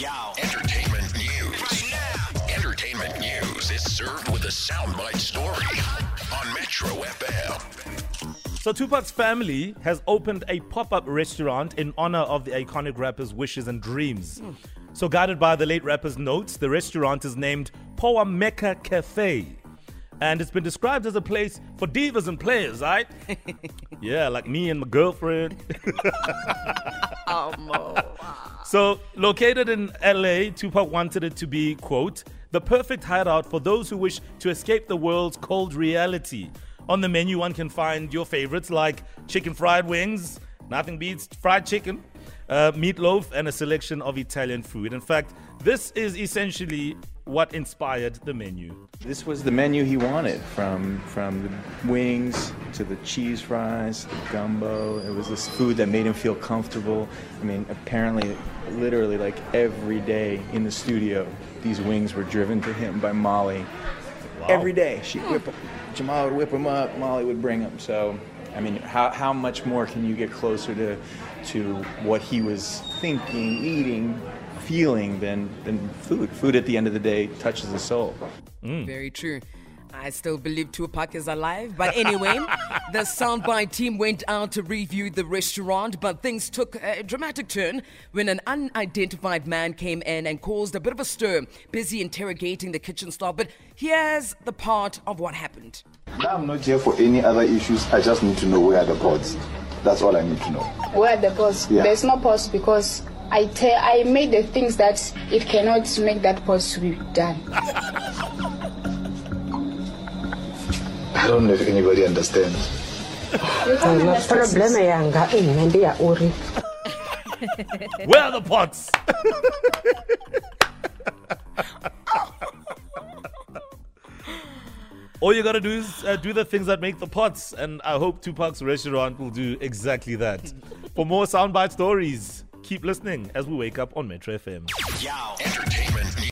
Yo. Entertainment news. Right now. Entertainment news is served with a soundbite story on Metro FM. So Tupac's family has opened a pop-up restaurant in honor of the iconic rapper's wishes and dreams. So guided by the late rapper's notes, the restaurant is named Powamekka Cafe. And it's been described as a place for divas and players, right? yeah, like me and my girlfriend. So, located in LA, Tupac wanted it to be, quote, the perfect hideout for those who wish to escape the world's cold reality. On the menu, one can find your favorites like chicken fried wings, nothing beats fried chicken, uh, meatloaf, and a selection of Italian food. In fact, this is essentially what inspired the menu. This was the menu he wanted from from the wings to the cheese fries, the gumbo. It was this food that made him feel comfortable. I mean, apparently, literally, like every day in the studio, these wings were driven to him by Molly. Every day, she whip 'em- Jamal would whip them up. Molly would bring them. So, I mean, how how much more can you get closer to to what he was thinking, eating, feeling than than food? Food at the end of the day touches the soul. Mm. Very true. I still believe Tupac is alive. But anyway, the Soundbite team went out to review the restaurant, but things took a dramatic turn when an unidentified man came in and caused a bit of a stir, busy interrogating the kitchen staff. But here's the part of what happened. I'm not here for any other issues. I just need to know where are the pods. That's all I need to know. Where are the pause? Yeah. There's no pause because I tell I made the things that it cannot make that pause to be done. I don't know if anybody understands. You can't Na understand. probleme yanga nne ndi ya uri Where are the pots? All you gotta do is uh, do the things that make the pots, and I hope Tupac's restaurant will do exactly that. For more soundbite stories, keep listening as we wake up on Metro FM. Yo. Entertainment news.